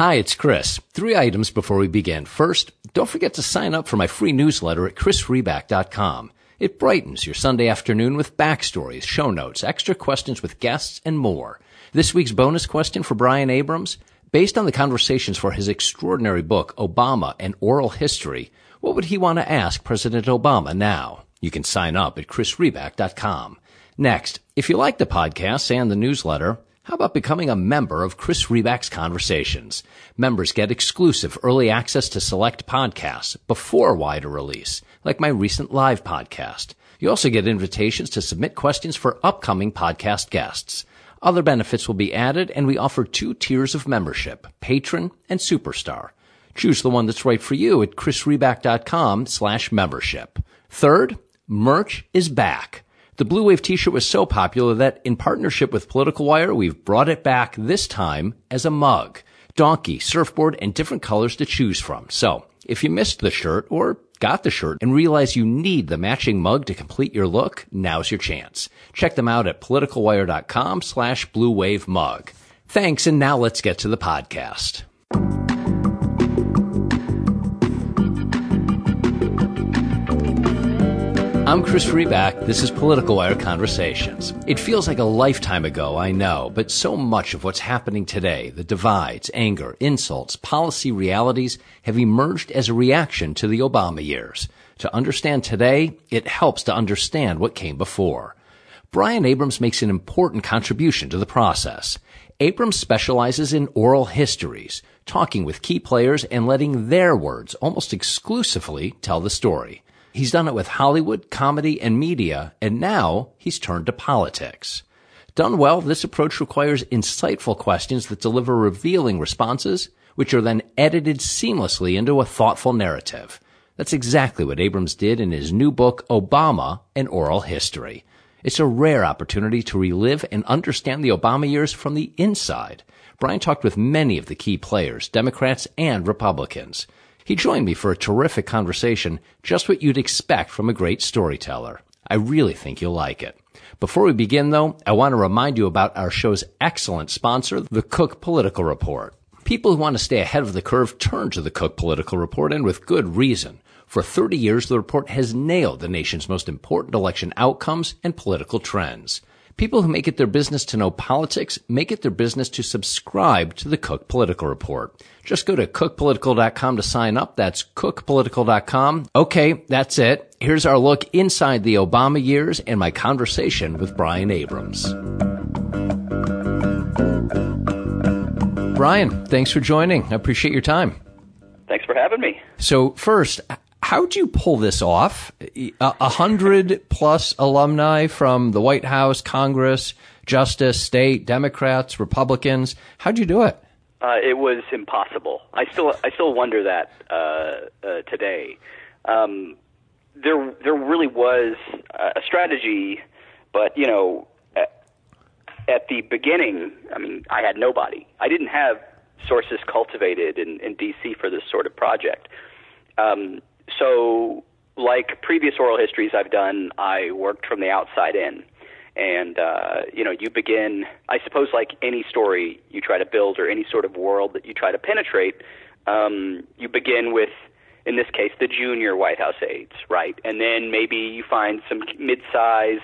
Hi, it's Chris. Three items before we begin. First, don't forget to sign up for my free newsletter at chrisriback.com. It brightens your Sunday afternoon with backstories, show notes, extra questions with guests, and more. This week's bonus question for Brian Abrams, based on the conversations for his extraordinary book, Obama and Oral History, what would he want to ask President Obama now? You can sign up at chrisriback.com. Next, if you like the podcast and the newsletter, how about becoming a member of Chris Riback's Conversations? Members get exclusive early access to select podcasts before wider release, like my recent live podcast. You also get invitations to submit questions for upcoming podcast guests. Other benefits will be added, and we offer two tiers of membership, patron and superstar. Choose the one that's right for you at chrisriback.com slash membership. Third, merch is back. The Blue Wave t-shirt was so popular that in partnership with Political Wire, we've brought it back this time as a mug, donkey, surfboard, and different colors to choose from. So if you missed the shirt or got the shirt and realize you need the matching mug to complete your look, now's your chance. Check them out at politicalwire.com slash blue wave mug. Thanks. And now let's get to the podcast. I'm Chris Riback. This is Political Wire Conversations. It feels like a lifetime ago, I know, but so much of what's happening today, the divides, anger, insults, policy realities, have emerged as a reaction to the Obama years. To understand today, it helps to understand what came before. Brian Abrams makes an important contribution to the process. Abrams specializes in oral histories, talking with key players and letting their words almost exclusively tell the story. He's done it with Hollywood, comedy, and media, and now he's turned to politics. Done well, this approach requires insightful questions that deliver revealing responses, which are then edited seamlessly into a thoughtful narrative. That's exactly what Abrams did in his new book, Obama, An Oral History. It's a rare opportunity to relive and understand the Obama years from the inside. Brian talked with many of the key players, Democrats and Republicans. He joined me for a terrific conversation, just what you'd expect from a great storyteller. I really think you'll like it. Before we begin though, I want to remind you about our show's excellent sponsor, the Cook Political Report. People who want to stay ahead of the curve turn to the Cook Political Report and with good reason. For 30 years, the report has nailed the nation's most important election outcomes and political trends. People who make it their business to know politics make it their business to subscribe to the Cook Political Report. Just go to cookpolitical.com to sign up. That's cookpolitical.com. Okay, that's it. Here's our look inside the Obama years and my conversation with Brian Abrams. Brian, thanks for joining. I appreciate your time. Thanks for having me. So, first, how'd you pull this off? A hundred plus alumni from the White House, Congress, Justice, State, Democrats, Republicans. How'd you do it? Uh, it was impossible. I still, I still wonder that uh, uh, today. Um, there, there really was a strategy, but you know, at, at the beginning, I mean, I had nobody. I didn't have sources cultivated in, in D.C. for this sort of project. Um, so, like previous oral histories I've done, I worked from the outside in. And, uh, you know, you begin, I suppose, like any story you try to build or any sort of world that you try to penetrate, um, you begin with, in this case, the junior White House aides, right? And then maybe you find some mid size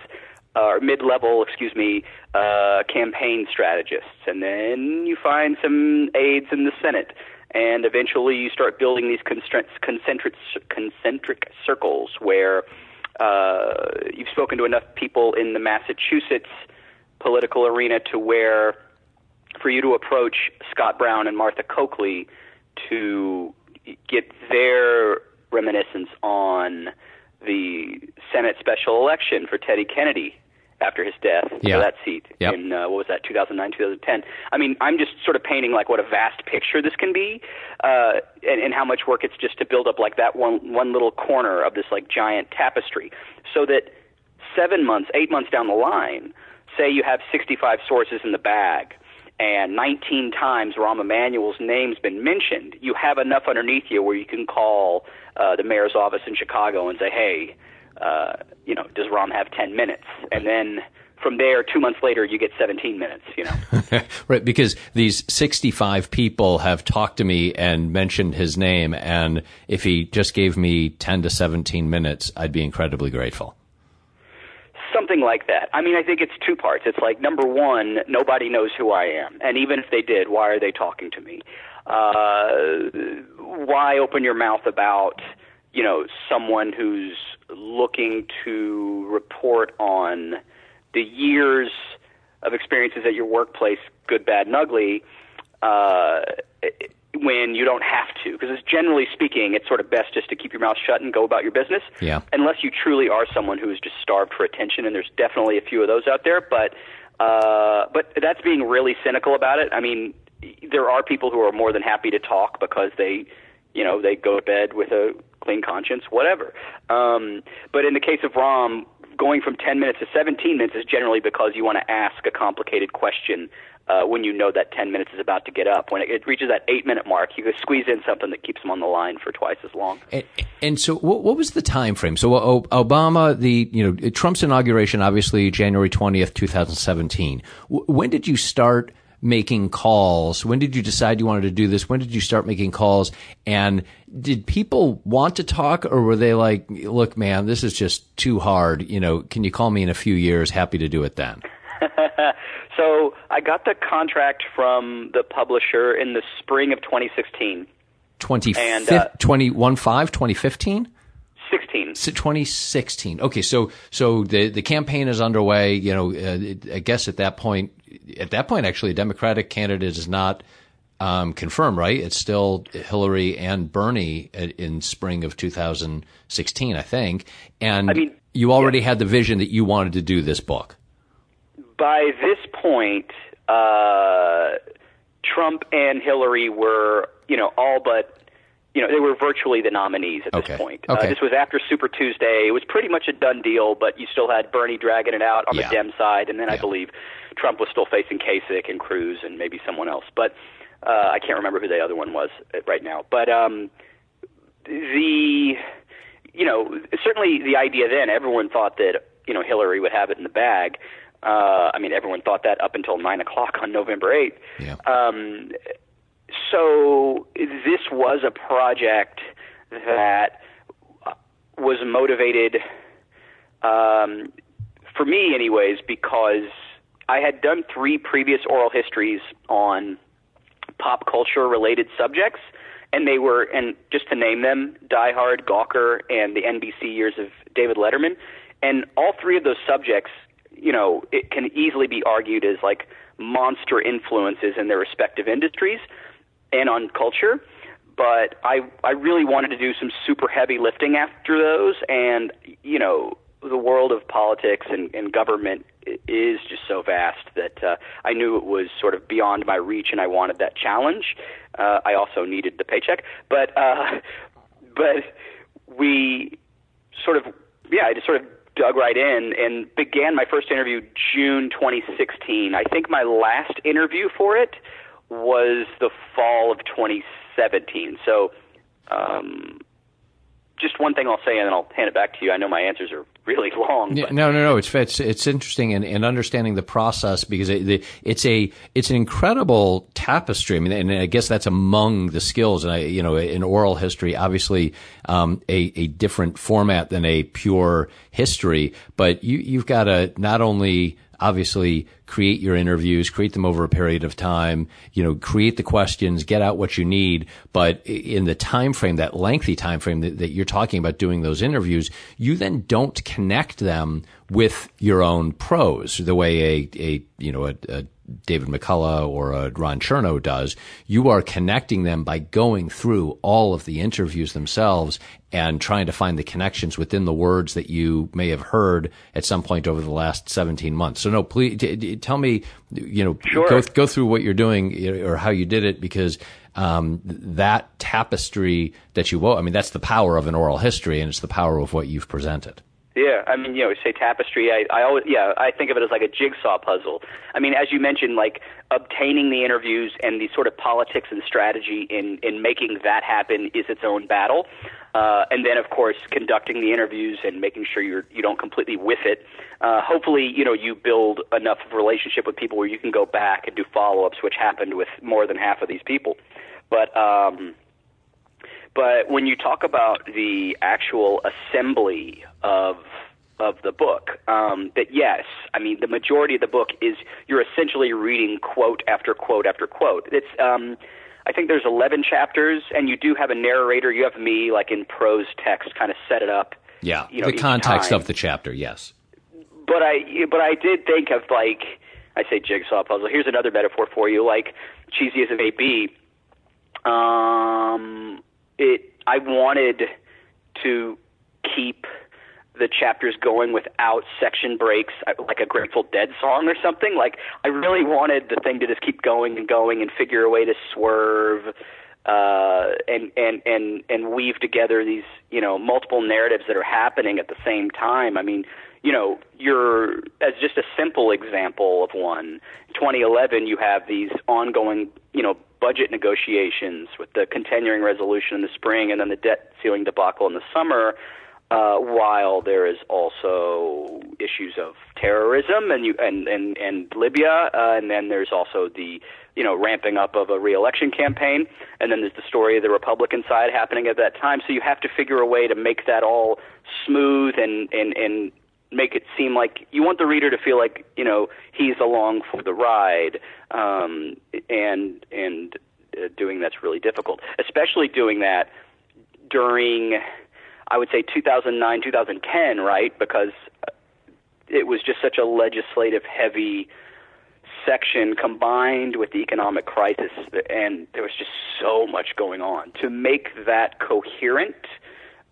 uh, or mid-level, excuse me, uh, campaign strategists, and then you find some aides in the Senate, and eventually you start building these concentric concentric circles where uh, you've spoken to enough people in the Massachusetts political arena to where for you to approach Scott Brown and Martha Coakley to get their reminiscence on the Senate special election for Teddy Kennedy after his death yeah. for that seat yep. in uh, what was that 2009 2010 i mean i'm just sort of painting like what a vast picture this can be uh and, and how much work it's just to build up like that one one little corner of this like giant tapestry so that 7 months 8 months down the line say you have 65 sources in the bag and 19 times Rahm Emanuel's name's been mentioned, you have enough underneath you where you can call uh, the mayor's office in Chicago and say, hey, uh, you know, does Rahm have 10 minutes? And then from there, two months later, you get 17 minutes. You know, right? Because these 65 people have talked to me and mentioned his name, and if he just gave me 10 to 17 minutes, I'd be incredibly grateful. Something like that. I mean, I think it's two parts. It's like number one, nobody knows who I am, and even if they did, why are they talking to me? Uh, why open your mouth about you know someone who's looking to report on the years of experiences at your workplace, good, bad, and ugly, uh, when you don't have to. Because generally speaking, it's sort of best just to keep your mouth shut and go about your business. Yeah. Unless you truly are someone who is just starved for attention, and there's definitely a few of those out there. But uh, but that's being really cynical about it. I mean, there are people who are more than happy to talk because they, you know, they go to bed with a clean conscience, whatever. Um, but in the case of Rahm, going from 10 minutes to 17 minutes is generally because you want to ask a complicated question uh, when you know that 10 minutes is about to get up. When it, it reaches that eight minute mark, you squeeze in something that keeps them on the line for twice as long. And, and so, what, what, was the time frame? So, Obama, the you know Trump's inauguration, obviously January 20th, 2017. W- when did you start? Making calls? When did you decide you wanted to do this? When did you start making calls? And did people want to talk or were they like, look, man, this is just too hard. You know, can you call me in a few years? Happy to do it then. so I got the contract from the publisher in the spring of 2016. 20, and, uh, 21 5, 2015? 16. 2016. Okay, so so the the campaign is underway. You know, uh, I guess at that point, at that point, actually, a Democratic candidate is not um, confirmed, right? It's still Hillary and Bernie in spring of 2016, I think. And I mean, you already yeah. had the vision that you wanted to do this book. By this point, uh, Trump and Hillary were, you know, all but you know, they were virtually the nominees at okay. this point. Okay. Uh, this was after Super Tuesday. It was pretty much a done deal, but you still had Bernie dragging it out on yeah. the Dem side, and then yeah. I believe Trump was still facing Kasich and Cruz and maybe someone else. But uh, I can't remember who the other one was uh, right now. But um, the, you know, certainly the idea then, everyone thought that you know Hillary would have it in the bag. Uh, I mean, everyone thought that up until nine o'clock on November eighth. Yeah. Um, so this was a project that was motivated um, for me, anyways, because I had done three previous oral histories on pop culture related subjects, and they were, and just to name them, Die Hard, Gawker, and the NBC years of David Letterman, and all three of those subjects, you know, it can easily be argued as like monster influences in their respective industries and on culture. But I I really wanted to do some super heavy lifting after those, and you know the world of politics and, and government is just so vast that uh, I knew it was sort of beyond my reach, and I wanted that challenge. Uh, I also needed the paycheck, but uh, but we sort of yeah, I just sort of dug right in and began my first interview June 2016. I think my last interview for it was the fall of 2017. So, um, just one thing I'll say, and then I'll hand it back to you. I know my answers are really long. Yeah, no, no, no. It's it's it's interesting and, and understanding the process because it, it's a it's an incredible tapestry. I mean, and I guess that's among the skills. And I, you know, in oral history, obviously, um, a a different format than a pure history. But you you've got to not only obviously create your interviews, create them over a period of time, you know, create the questions, get out what you need. But in the time frame, that lengthy time frame that, that you're talking about doing those interviews, you then don't connect them with your own prose the way a, a you know, a, a David McCullough or a Ron Chernow does. You are connecting them by going through all of the interviews themselves and trying to find the connections within the words that you may have heard at some point over the last 17 months. So no, please t- t- tell me, you know, sure. go, go through what you're doing or how you did it because um, that tapestry that you wove, I mean, that's the power of an oral history and it's the power of what you've presented. Yeah, I mean, you know, say tapestry. I, I always, yeah, I think of it as like a jigsaw puzzle. I mean, as you mentioned, like obtaining the interviews and the sort of politics and strategy in in making that happen is its own battle. Uh, and then, of course, conducting the interviews and making sure you're you don't completely whiff it. Uh, hopefully, you know, you build enough of a relationship with people where you can go back and do follow ups, which happened with more than half of these people. But um, but when you talk about the actual assembly of of the book, um, that yes, I mean the majority of the book is you're essentially reading quote after quote after quote. It's um, I think there's 11 chapters, and you do have a narrator. You have me, like in prose text, kind of set it up. Yeah, you know, the context time. of the chapter. Yes, but I but I did think of like I say jigsaw puzzle. Here's another metaphor for you, like cheesy as it may be. Um, it I wanted to keep the chapters going without section breaks, like a Grateful Dead song or something. Like I really wanted the thing to just keep going and going and figure a way to swerve uh, and and and and weave together these you know multiple narratives that are happening at the same time. I mean, you know, you're as just a simple example of one. 2011, you have these ongoing you know budget negotiations with the continuing resolution in the spring and then the debt ceiling debacle in the summer. Uh, while there is also issues of terrorism and you and and and Libya, uh, and then there's also the you know ramping up of a reelection campaign, and then there's the story of the Republican side happening at that time. So you have to figure a way to make that all smooth and and and make it seem like you want the reader to feel like you know he's along for the ride, um, and and uh, doing that's really difficult, especially doing that during I would say 2009, 2010, right? Because it was just such a legislative heavy section combined with the economic crisis, and there was just so much going on. To make that coherent,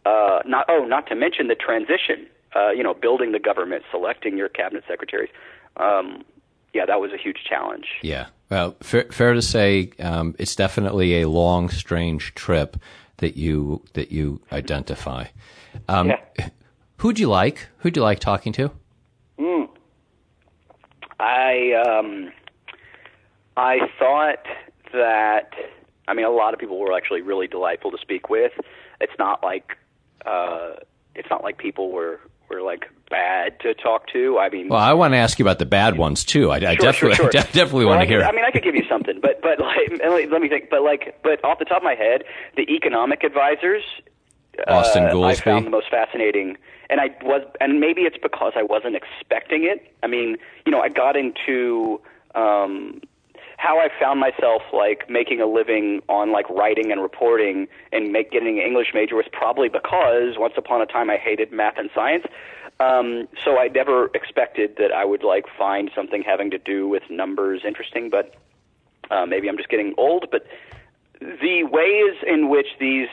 uh, not oh, not to mention the transition. Uh, you know, building the government, selecting your cabinet secretaries. Um, yeah, that was a huge challenge. Yeah. Well, fair, fair to say, um, it's definitely a long, strange trip that you that you identify. Um, yeah. Who'd you like? Who'd you like talking to? Mm. I um, I thought that I mean a lot of people were actually really delightful to speak with. It's not like uh, it's not like people were were like bad to talk to. I mean, well, I want to ask you about the bad ones too. I, I sure, definitely, sure, sure. I definitely well, want to hear. I mean, I could give you something, but but like, let me think. But like, but off the top of my head, the economic advisors, Austan uh, I found the most fascinating. And I was, and maybe it's because I wasn't expecting it. I mean, you know, I got into um, how I found myself like making a living on like writing and reporting and make getting an English major was probably because once upon a time I hated math and science. Um, so I never expected that I would like find something having to do with numbers interesting, but uh, maybe I'm just getting old. But the ways in which these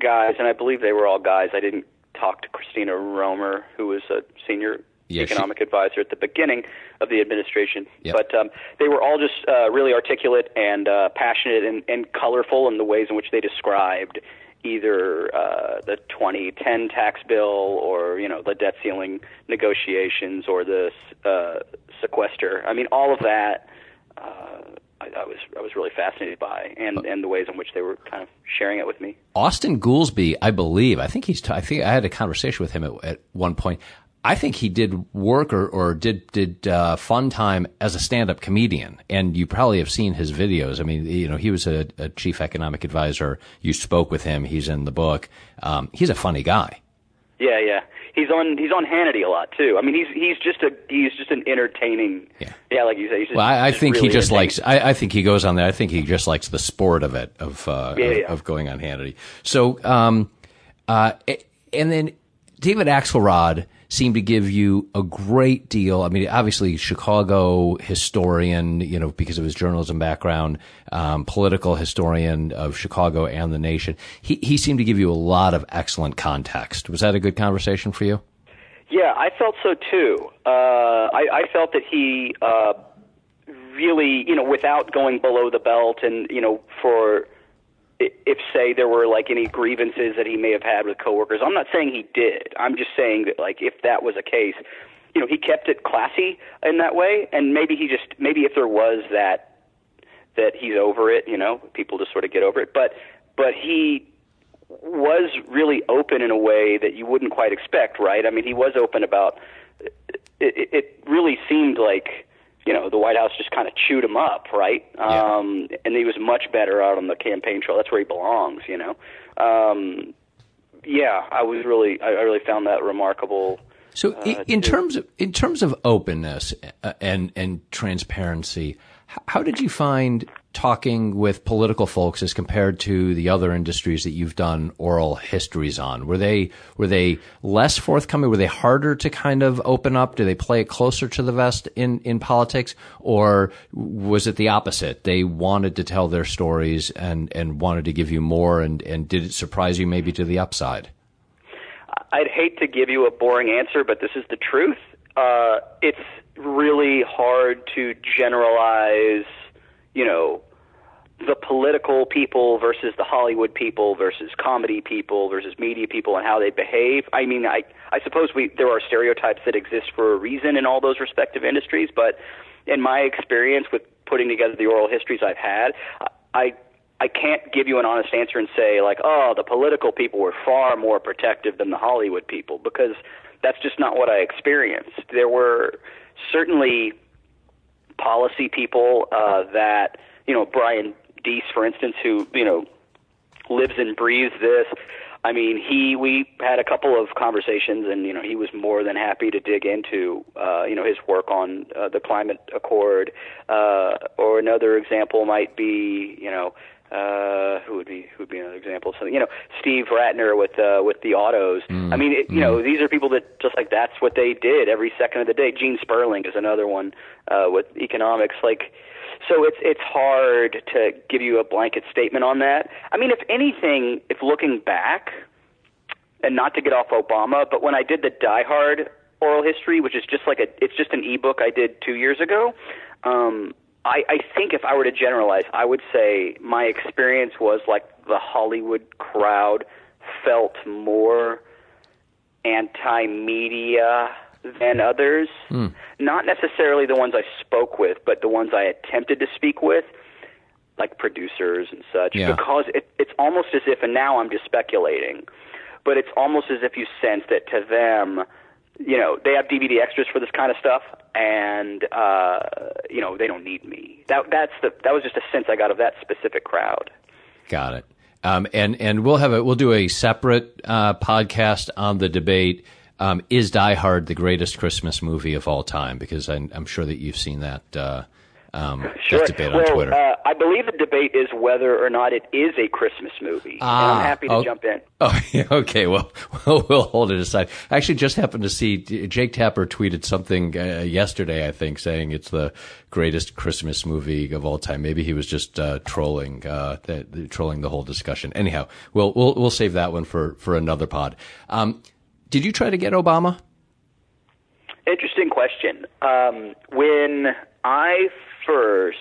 guys, and I believe they were all guys, I didn't talk to Christina Romer, who was a senior Yeah, she- economic advisor at the beginning of the administration. Yep. But um, they were all just uh, really articulate and uh, passionate and, and colorful in the ways in which they described either uh, the 2010 tax bill or you know the debt ceiling negotiations or the uh, sequester. I mean, all of that. Uh, I, I was I was really fascinated by, and and the ways in which they were kind of sharing it with me. Austan Goolsbee, I believe. I think he's. T- I think I had a conversation with him at, at one point. I think he did work or, or did did uh, fun time as a stand up comedian, and you probably have seen his videos. I mean, you know, he was a, a chief economic advisor. You spoke with him. He's in the book. Um, he's a funny guy. Yeah, yeah. He's on he's on Hannity a lot too. I mean, he's he's just a he's just an entertaining. Yeah. yeah like you say. Just, Well, I, I think he just likes. I, I think he goes on there. I think he just likes the sport of it, of uh, Yeah, of, yeah. of going on Hannity. So, um, uh, and then David Axelrod seemed to give you a great deal. I mean, obviously Chicago historian, you know, because of his journalism background, um, political historian of Chicago and the nation. He he seemed to give you a lot of excellent context. Was that a good conversation for you? Yeah, I felt so too. Uh, I, I felt that he uh, really, you know, without going below the belt, and you know, for if say there were like any grievances that he may have had with coworkers. I'm not saying he did. I'm just saying that like if that was a case, you know, he kept it classy in that way, and maybe he just maybe if there was that that he's over it, you know, people just sort of get over it. But but he was really open in a way that you wouldn't quite expect, right? I mean, he was open about. It, it really seemed like you know, the White House just kind of chewed him up, right? Yeah. Um, and he was much better out on the campaign trail. That's where he belongs, you know. Um, yeah, I was really, I, really found that remarkable. So, Uh, in terms of in terms of openness uh, and and transparency, how did you find talking with political folks as compared to the other industries that you've done oral histories on? Were they were they less forthcoming? Were they harder to kind of open up? Do they play it closer to the vest in in politics, or was it the opposite? They wanted to tell their stories and and wanted to give you more, and and did it surprise you maybe to the upside? I'd hate to give you a boring answer, but this is the truth. Uh, it's really hard to generalize, you know, the political people versus the Hollywood people versus comedy people versus media people and how they behave. I mean, I I suppose we there are stereotypes that exist for a reason in all those respective industries, but in my experience with putting together the oral histories I've had, I I can't give you an honest answer and say like, oh, the political people were far more protective than the Hollywood people because that's just not what I experienced. There were certainly policy people uh, that you know Brian Deese, for instance, who you know lives and breathes this. I mean, he we had a couple of conversations, and you know he was more than happy to dig into uh, you know his work on uh, the climate accord. Uh, or another example might be you know uh, who would be who would be another example? So you know Steve Rattner with uh, with the autos. I mean, it, you know these are people that just like that's what they did every second of the day. Gene Sperling is another one uh, with economics. Like so it's it's hard to give you a blanket statement on that. I mean, if anything, if looking back, and not to get off Obama, but when I did the Die Hard oral history, which is just like a it's just an ebook I did two years ago. Um, I, I think if I were to generalize, I would say my experience was like the Hollywood crowd felt more anti-media than others. Not necessarily the ones I spoke with, but the ones I attempted to speak with, like producers and such. Yeah. Because it, it's almost as if, and now I'm just speculating, but it's almost as if you sense that to them, you know, they have DVD extras for this kind of stuff, and uh, you know, they don't need me. That that's the that was just a sense I got of that specific crowd. Got it. Um, and and we'll have a we'll do a separate uh, podcast on the debate. Um, is Die Hard the greatest Christmas movie of all time? Because I'm, I'm sure that you've seen that uh, um, Sure. debate on Twitter. Uh, I believe the debate is whether or not it is a Christmas movie. and Ah, I'm happy to oh. jump in. Oh, yeah, okay. Well, we'll, we'll hold it aside. I actually just happened to see Jake Tapper tweeted something uh, yesterday, I think, saying it's the greatest Christmas movie of all time. Maybe he was just uh, trolling, uh, trolling the whole discussion. Anyhow, we'll we'll we'll save that one for for another pod. Um, did you try to get Obama? Interesting question. Um, when I first,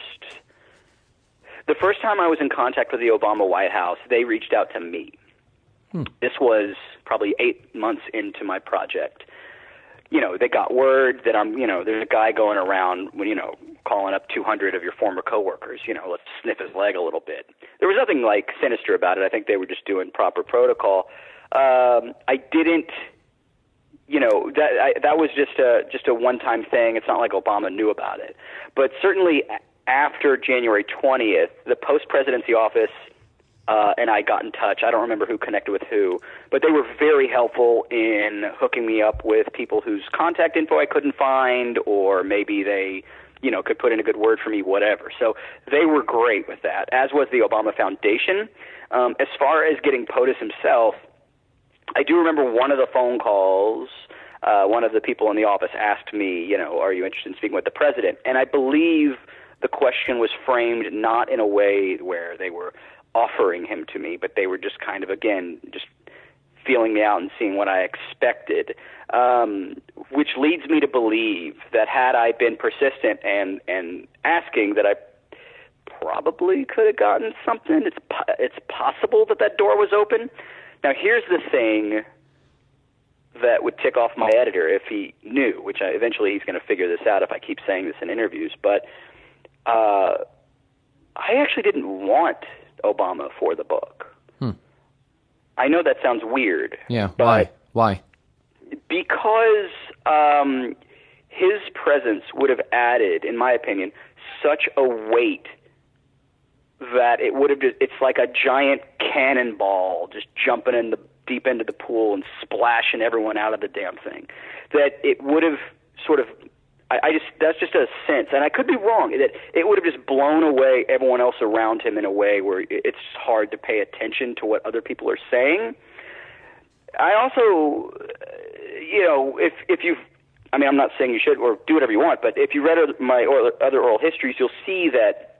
the first time I was in contact with the Obama White House, they reached out to me. This was probably eight months into my project. You know, they got word that I'm, you know, there's a guy going around, when you know, calling up 200 of your former coworkers. You know, let's sniff his leg a little bit. There was nothing like sinister about it. I think they were just doing proper protocol. Um, I didn't you know that I, that was just a just a one time thing. It's not like Obama knew about it, but certainly after January twentieth, the post presidency office uh, and I got in touch. I don't remember who connected with who, but they were very helpful in hooking me up with people whose contact info I couldn't find, or maybe they you know could put in a good word for me, whatever. So they were great with that. As was the Obama Foundation. Um, as far as getting POTUS himself. I do remember one of the phone calls. Uh, one of the people in the office asked me, you know, are you interested in speaking with the president? And I believe the question was framed not in a way where they were offering him to me, but they were just kind of again just feeling me out and seeing what I expected, um, which leads me to believe that had I been persistent and and asking, that I probably could have gotten something. It's po- it's possible that that door was open. Now, here's the thing that would tick off my editor if he knew, which I, eventually he's going to figure this out if I keep saying this in interviews. But uh, I actually didn't want Obama for the book. Hmm. I know that sounds weird. Yeah. Why? Why? Because um, his presence would have added, in my opinion, such a weight that it would have just, it's like a giant cannonball just jumping in the deep end of the pool and splashing everyone out of the damn thing. That it would have sort of I, I just that's just a sense, and I could be wrong. That it would have just blown away everyone else around him in a way where it's hard to pay attention to what other people are saying. I also, uh, you know, if if you've I mean, I'm not saying you should or do whatever you want, but if you read my other oral histories, you'll see that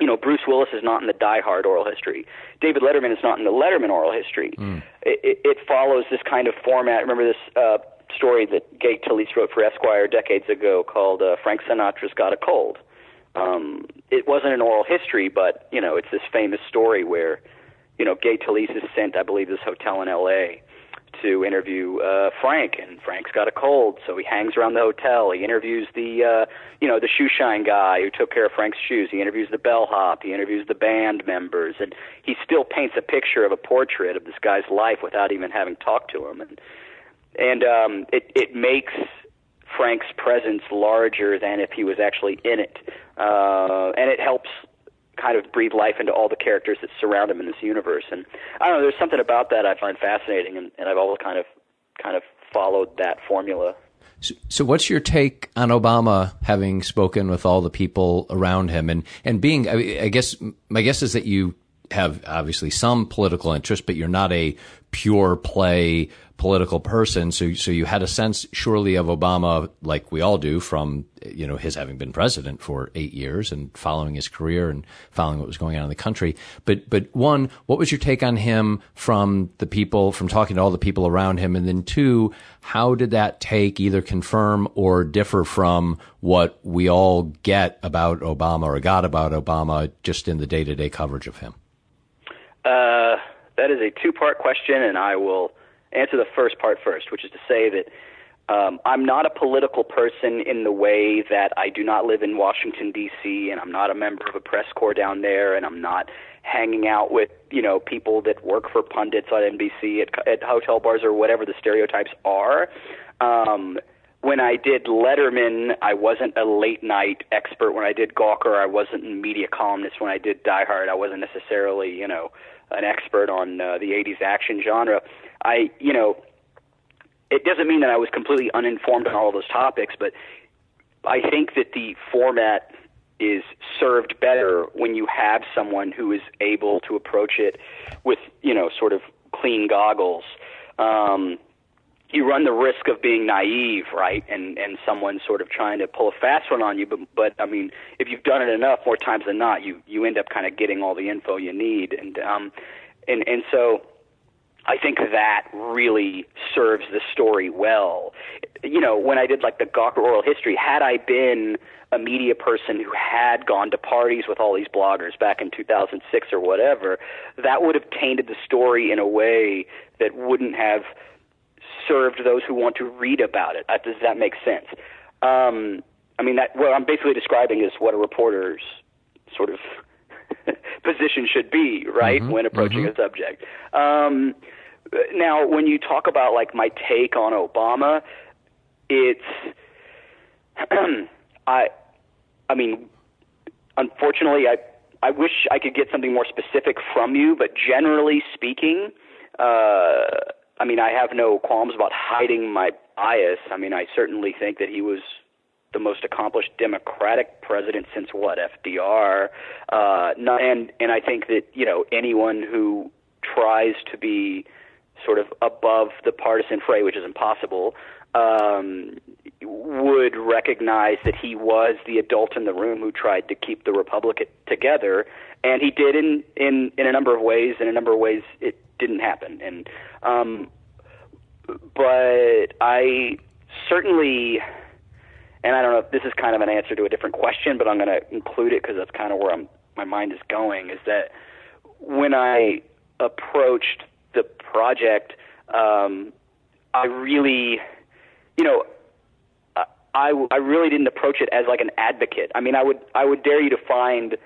you know, Bruce Willis is not in the Die Hard oral history. David Letterman is not in the Letterman oral history. Mm. It, it, it follows this kind of format. Remember this uh, story that Gay Talese wrote for Esquire decades ago called uh, Frank Sinatra's Got a Cold. Um, it wasn't an oral history, but you know, it's this famous story where you know Gay Talese is sent, I believe, this hotel in L.A to interview uh, Frank, and Frank's got a cold, so he hangs around the hotel. He interviews the, uh, you know, the shoe shine guy who took care of Frank's shoes. He interviews the bellhop. He interviews the band members, and he still paints a picture of a portrait of this guy's life without even having talked to him. And and um, it it makes Frank's presence larger than if he was actually in it, uh, and it helps kind of breathe life into all the characters that surround him in this universe. And I don't know, there's something about that I find fascinating, and, and I've always kind of kind of followed that formula. So, so, what's your take on Obama having spoken with all the people around him and and being? I, I guess my guess is that you have obviously some political interest, but you're not a pure play political person. So, so you had a sense surely of Obama, like we all do from, you know, his having been president for eight years and following his career and following what was going on in the country. But, but one, what was your take on him from the people, from talking to all the people around him? And then two, how did that take either confirm or differ from what we all get about Obama or got about Obama just in the day to day coverage of him? Uh, that is a two part question, and I will answer the first part first, which is to say that um, I'm not a political person in the way that I do not live in Washington D.C. and I'm not a member of a press corps down there, and I'm not hanging out with you know people that work for pundits on NBC at, at hotel bars or whatever the stereotypes are. Um, when I did Letterman, I wasn't a late night expert. When I did Gawker, I wasn't a media columnist. When I did Die Hard, I wasn't necessarily you know an expert on uh, the 80s action genre. I, you know, it doesn't mean that I was completely uninformed on all those topics, but I think that the format is served better when you have someone who is able to approach it with, you know, sort of clean goggles. Um, you run the risk of being naive, right? And and someone sort of trying to pull a fast one on you. But but I mean, if you've done it enough, more times than not, you you end up kind of getting all the info you need. And um, and and so I think that really serves the story well. You know, when I did like the Gawker oral history, had I been a media person who had gone to parties with all these bloggers back in 2006 or whatever, that would have tainted the story in a way that wouldn't have served those who want to read about it. Uh, does that make sense? Um, I mean, that what I'm basically describing is what a reporter's sort of position should be, right, mm-hmm, when approaching mm-hmm. a subject. Um, now, when you talk about like my take on Obama, it's I, I mean, unfortunately, I I wish I could get something more specific from you, but generally speaking, uh, I mean, I have no qualms about hiding my bias. I mean, I certainly think that he was the most accomplished Democratic president since what FDR, uh, and and I think that you know anyone who tries to be sort of above the partisan fray, which is impossible, um, would recognize that he was the adult in the room who tried to keep the republic together, and he did in in in a number of ways. In a number of ways, it didn't happen, and um, but I certainly and I don't know if this is kind of an answer to a different question, but I'm going to include it because that's kind of where I'm, my mind is going. Is that when I approached the project, um, I really, you know, I, I really didn't approach it as like an advocate. I mean, I would I would dare you to find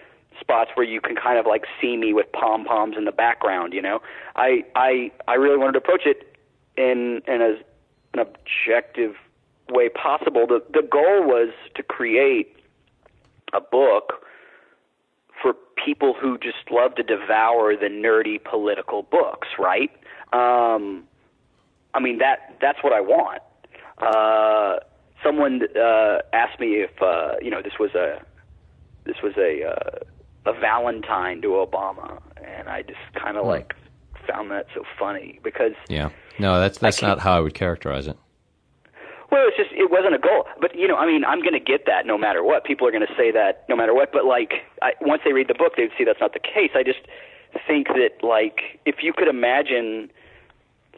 spots where you can kind of like see me with pom poms in the background. You know, I I I really wanted to approach it in in as an objective way possible. The the goal was to create a book for people who just love to devour the nerdy political books, right? Um, I mean that that's what I want. Uh, someone uh, asked me if uh, you know this was a this was a uh, a Valentine to Obama, and I just kind of mm. like found that so funny because yeah, no, that's that's not how I would characterize it. Well, it's just it wasn't a goal, but you know, I mean, I'm going to get that no matter what. People are going to say that no matter what, but like I, once they read the book, they'd see that's not the case. I just think that like if you could imagine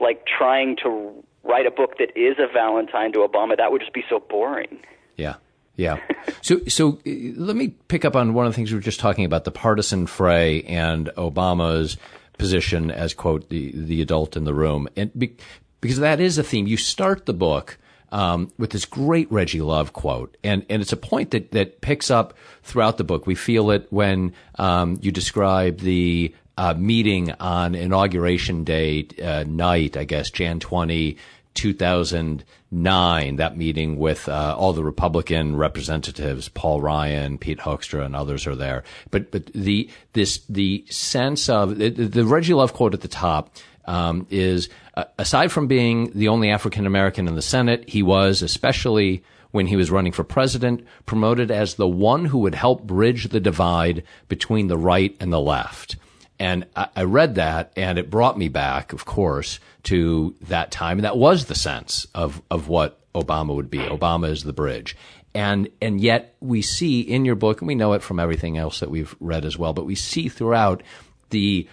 like trying to write a book that is a Valentine to Obama, that would just be so boring. Yeah. Yeah. So, so uh, let me pick up on one of the things we were just talking about the partisan fray and Obama's position as quote the the adult in the room, and be, because that is a theme. You start the book um, with this great Reggie Love quote, and and it's a point that that picks up throughout the book. We feel it when um, you describe the uh, meeting on inauguration day uh, night, I guess, Jan 20, 2009, that meeting with uh, all the Republican representatives, Paul Ryan, Pete Hoekstra, and others are there. But but the this the sense of the, the Reggie Love quote at the top um, is uh, aside from being the only African American in the Senate, he was especially when he was running for president, promoted as the one who would help bridge the divide between the right and the left. And I, I read that and it brought me back, of course, to that time. And that was the sense of, of what Obama would be. Obama is the bridge. And, and yet we see in your book, and we know it from everything else that we've read as well, but we see throughout the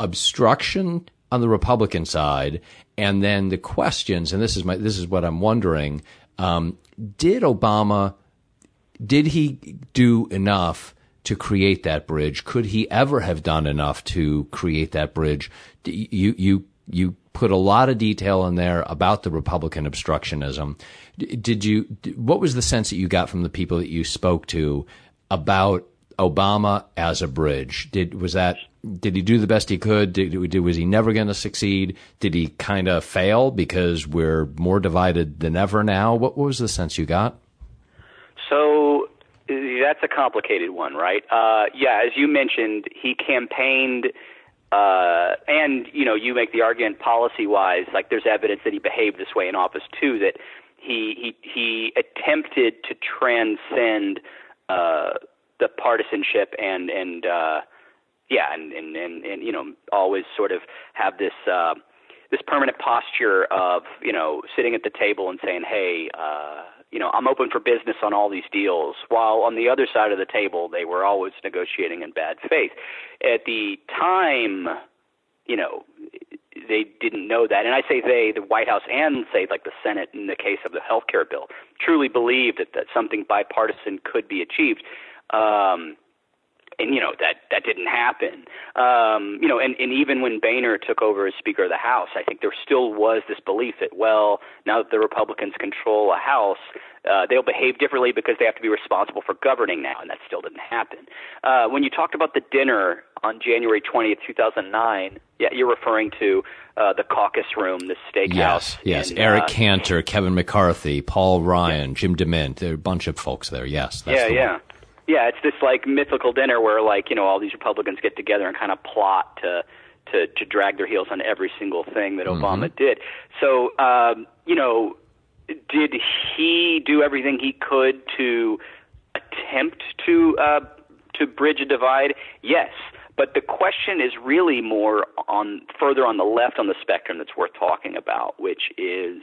obstruction on the Republican side, and then the questions. And this is my this is what I'm wondering: um, Did Obama did he do enough to create that bridge? Could he ever have done enough to create that bridge? You, you, you put a lot of detail in there about the Republican obstructionism. Did you, what was the sense that you got from the people that you spoke to about Obama as a bridge? Did, was that, did he do the best he could? Did, did was he never going to succeed? Did he kind of fail because we're more divided than ever now? What, what was the sense you got? That's a complicated one, right? Uh, yeah, as you mentioned, he campaigned, uh, and you know, you make the argument policy-wise, like there's evidence that he behaved this way in office too. That he he he attempted to transcend uh, the partisanship and and uh, yeah, and, and and and you know, always sort of have this. Uh, this permanent posture of you know sitting at the table and saying, "Hey, uh, you know, I'm open for business on all these deals. While on the other side of the table, they were always negotiating in bad faith. At the time, you know, they didn't know that. And I say they, the White House and say like the Senate in the case of the health care bill, truly believed that, that something bipartisan could be achieved. Um, and you know that that didn't happen. Um, you know, and, and even when Boehner took over as Speaker of the House, I think there still was this belief that well, now that the Republicans control a House, uh, they'll behave differently because they have to be responsible for governing now, and that still didn't happen. Uh, when you talked about the dinner on January 20th, 2009, yeah, you're referring to uh, the caucus room, the steakhouse. Yes, yes. Eric uh, Cantor, Kevin McCarthy, Paul Ryan, yeah. Jim DeMint. There are a bunch of folks there. Yes. yeah, yeah. One. Yeah, it's this like mythical dinner where like you know all these Republicans get together and kind of plot to to to drag their heels on every single thing that mm-hmm. Obama did. So um, you know, did he do everything he could to attempt to uh, to bridge a divide? Yes. But the question is really more on further on the left on the spectrum that's worth talking about, which is,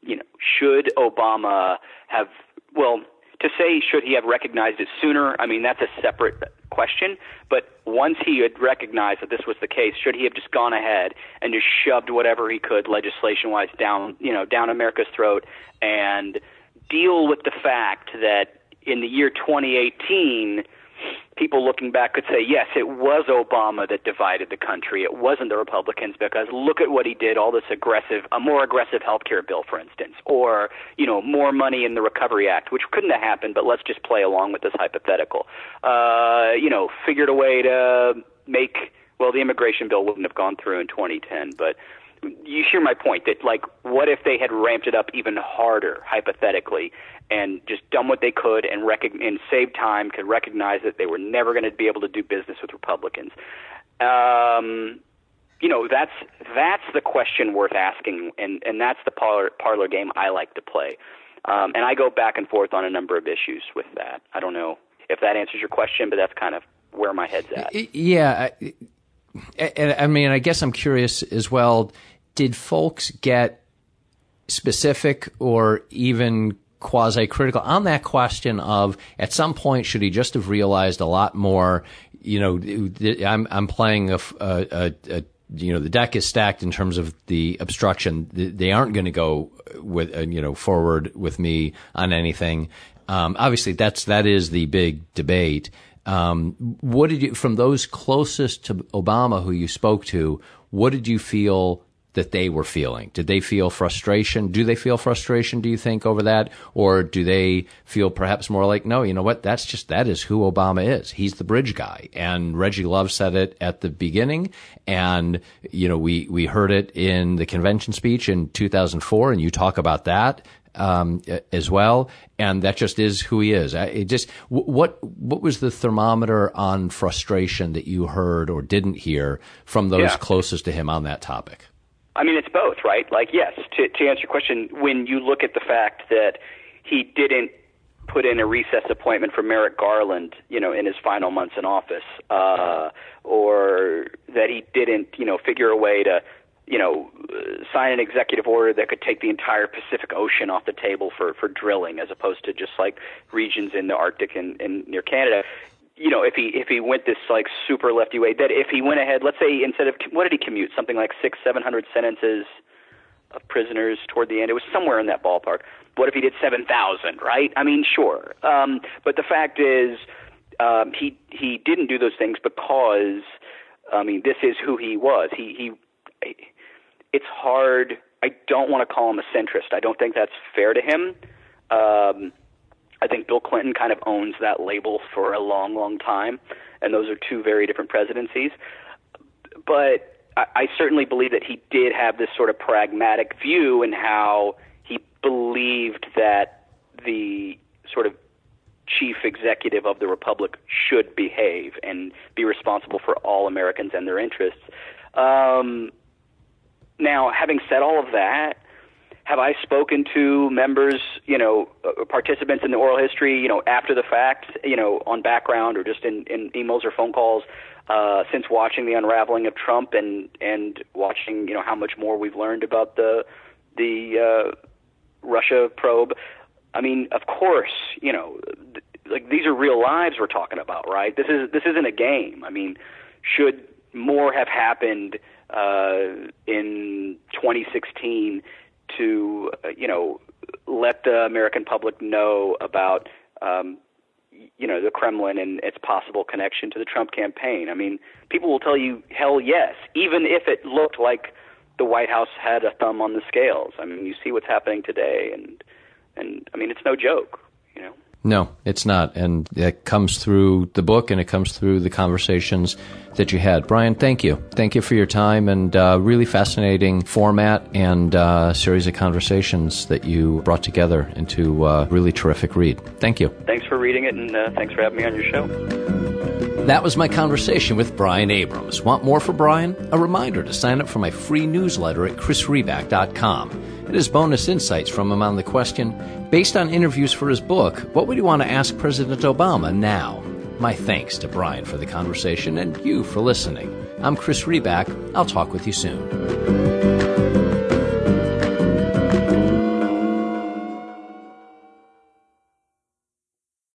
you know, should Obama have well to say should he have recognized it sooner, I mean that's a separate question. But once he had recognized that this was the case, should he have just gone ahead and just shoved whatever he could legislation-wise down, you know, down America's throat and deal with the fact that in the year 2018 people looking back could say, yes, it was Obama that divided the country. It wasn't the Republicans because look at what he did, all this aggressive, a more aggressive health care bill, for instance, or, you know, more money in the Recovery Act, which couldn't have happened, but let's just play along with this hypothetical. Uh, you know, figured a way to make, well, the immigration bill wouldn't have gone through in 2010, but you hear my point that like what if they had ramped it up even harder hypothetically and just done what they could and rec- and save time could recognize that they were never going to be able to do business with Republicans? Um you know that's that's the question worth asking and and that's the parlor parlor game I like to play. Um and I go back and forth on a number of issues with that. I don't know if that answers your question but that's kind of where my head's at. Yeah and I mean, I guess I'm curious as well. Did folks get specific or even quasi critical on that question of at some point should he just have realized a lot more? You know, I'm I'm playing a, a, a you know the deck is stacked in terms of the obstruction. They aren't going to go with uh, you know forward with me on anything. Um, obviously, that's that is the big debate. Um, what did you, from those closest to Obama who you spoke to, what did you feel that they were feeling? Did they feel frustration? Do they feel frustration, do you think, over that? Or do they feel perhaps more like, no, you know what? That's just, that is who Obama is. He's the bridge guy. And Reggie Love said it at the beginning. And, you know, we, we heard it in the convention speech in 2004. And you talk about that um, as well, and that just is who he is. It just what what was the thermometer on frustration that you heard or didn't hear from those yeah. closest to him on that topic? I mean, it's both, right? Like, yes, to to answer your question, when you look at the fact that he didn't put in a recess appointment for Merrick Garland, you know, in his final months in office, uh, or that he didn't, you know, figure a way to you know, sign an executive order that could take the entire Pacific Ocean off the table for for drilling, as opposed to just like regions in the Arctic and, and near Canada. You know, if he if he went this like super lefty way, that if he went ahead, let's say instead of what did he commute, something like six seven hundred sentences of prisoners toward the end, it was somewhere in that ballpark. What if he did seven thousand? Right? I mean, sure. Um, but the fact is, um, he he didn't do those things because. I mean, this is who he was. He he it's hard. I don't want to call him a centrist. I don't think that's fair to him. Um, I think Bill Clinton kind of owns that label for a long, long time, and those are two very different presidencies. But I, I certainly believe that he did have this sort of pragmatic view in how he believed that the sort of chief executive of the republic should behave and be responsible for all Americans and their interests. Um, now, having said all of that, have I spoken to members, you know, uh, participants in the oral history, you know, after the fact, you know, on background or just in, in emails or phone calls uh, since watching the unraveling of Trump and and watching, you know, how much more we've learned about the the uh, Russia probe? I mean, of course, you know, th- like these are real lives we're talking about, right? This is this isn't a game. I mean, should more have happened? uh, in 2016 to uh, you know let the American public know about um, you know the Kremlin and its possible connection to the Trump campaign. I mean, people will tell you hell yes, even if it looked like the White House had a thumb on the scales. I mean, you see what's happening today, and and I mean it's no joke. No, it's not. And it comes through the book and it comes through the conversations that you had. Brian, thank you. Thank you for your time and uh, really fascinating format and uh, series of conversations that you brought together into a really terrific read. Thank you. Thanks for reading it and uh, thanks for having me on your show. That was my conversation with Brian Abrams. Want more for Brian? A reminder to sign up for my free newsletter at chrisriback.com. It has bonus insights from him on the question based on interviews for his book, what would you want to ask President Obama now? My thanks to Brian for the conversation and you for listening. I'm Chris Riback. I'll talk with you soon.